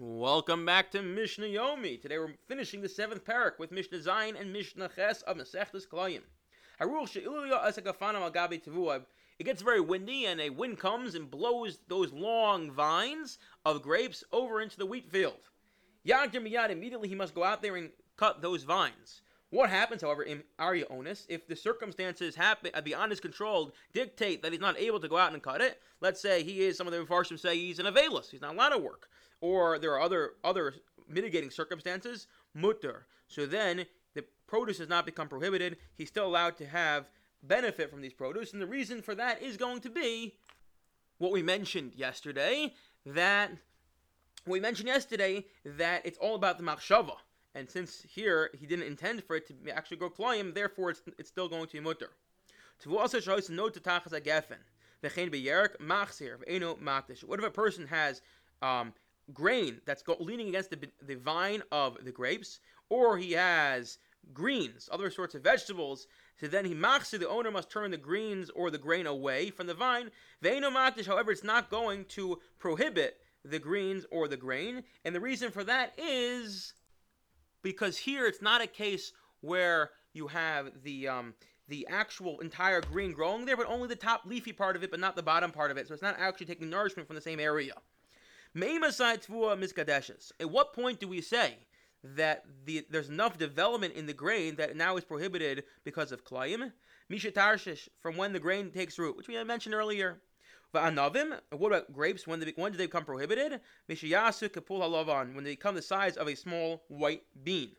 Welcome back to Mishnah Yomi. Today we're finishing the seventh perek with Mishnah Zayin and Mishnah Ches of Masechtas Klayim. It gets very windy, and a wind comes and blows those long vines of grapes over into the wheat field. Yagdir miyad, immediately he must go out there and cut those vines. What happens, however, in Arya Onus, if the circumstances happen uh, beyond his control dictate that he's not able to go out and cut it? Let's say he is, some of the Mepharshim say he's an Avelus, he's not allowed to work. Or there are other other mitigating circumstances, mutter. So then the produce has not become prohibited, he's still allowed to have benefit from these produce, and the reason for that is going to be what we mentioned yesterday, that we mentioned yesterday that it's all about the machshava and since here he didn't intend for it to actually go kloyim, therefore it's, it's still going to be mutter. What if a person has um, grain that's leaning against the, the vine of the grapes, or he has greens, other sorts of vegetables, so then he machsi, the owner must turn the greens or the grain away from the vine. Veino makdish, however, it's not going to prohibit the greens or the grain, and the reason for that is because here it's not a case where you have the um, the actual entire green growing there, but only the top leafy part of it, but not the bottom part of it. So it's not actually taking nourishment from the same area. At what point do we say that the, there's enough development in the grain that now is prohibited because of klayim? Misha tarshish, from when the grain takes root, which we had mentioned earlier. Va'anavim, what about grapes? When, they, when do they become prohibited? Mishayasu kapul halavan, when they become the size of a small white bean.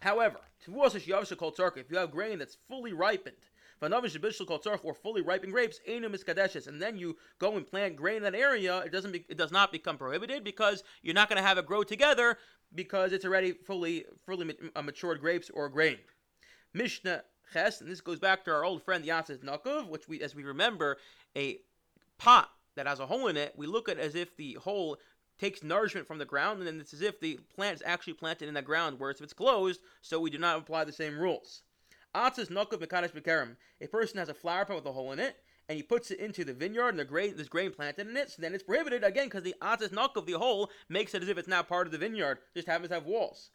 However, if you have grain that's fully ripened, or fully ripened grapes, and then you go and plant grain in that area, it doesn't be, it does not become prohibited because you're not going to have it grow together because it's already fully fully uh, matured grapes or grain. Mishnah Ches, and this goes back to our old friend Atzis Nakov, which we, as we remember, a pot that has a hole in it, we look at as if the hole takes nourishment from the ground, and then it's as if the plant is actually planted in the ground, whereas if it's closed, so we do not apply the same rules. Atzis Nakov Mekadesh Bekarim. A person has a flower pot with a hole in it, and he puts it into the vineyard, and the grain, there's grain planted in it, so then it's prohibited again because the atzis nakov, the hole, makes it as if it's now part of the vineyard, just happens to have walls.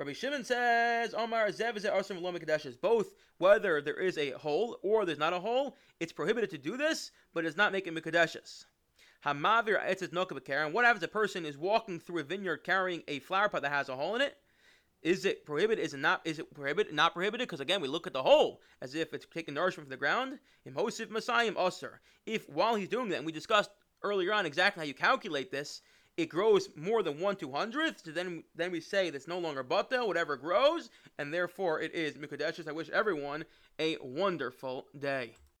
Rabbi Shimon says, Omar Zev Both, whether there is a hole or there's not a hole, it's prohibited to do this, but it's not making Mikadeshes. Hamavir etzet nokabakar. what happens if a person is walking through a vineyard carrying a flower pot that has a hole in it? Is it prohibited? Is it not? Is it prohibited? Not prohibited? Because again, we look at the hole as if it's taking nourishment from the ground. Imhosif masayim usr. If while he's doing that, and we discussed earlier on exactly how you calculate this, it grows more than one two hundredth, then then we say that's no longer bata, whatever grows, and therefore it is mikudeshes. I wish everyone a wonderful day.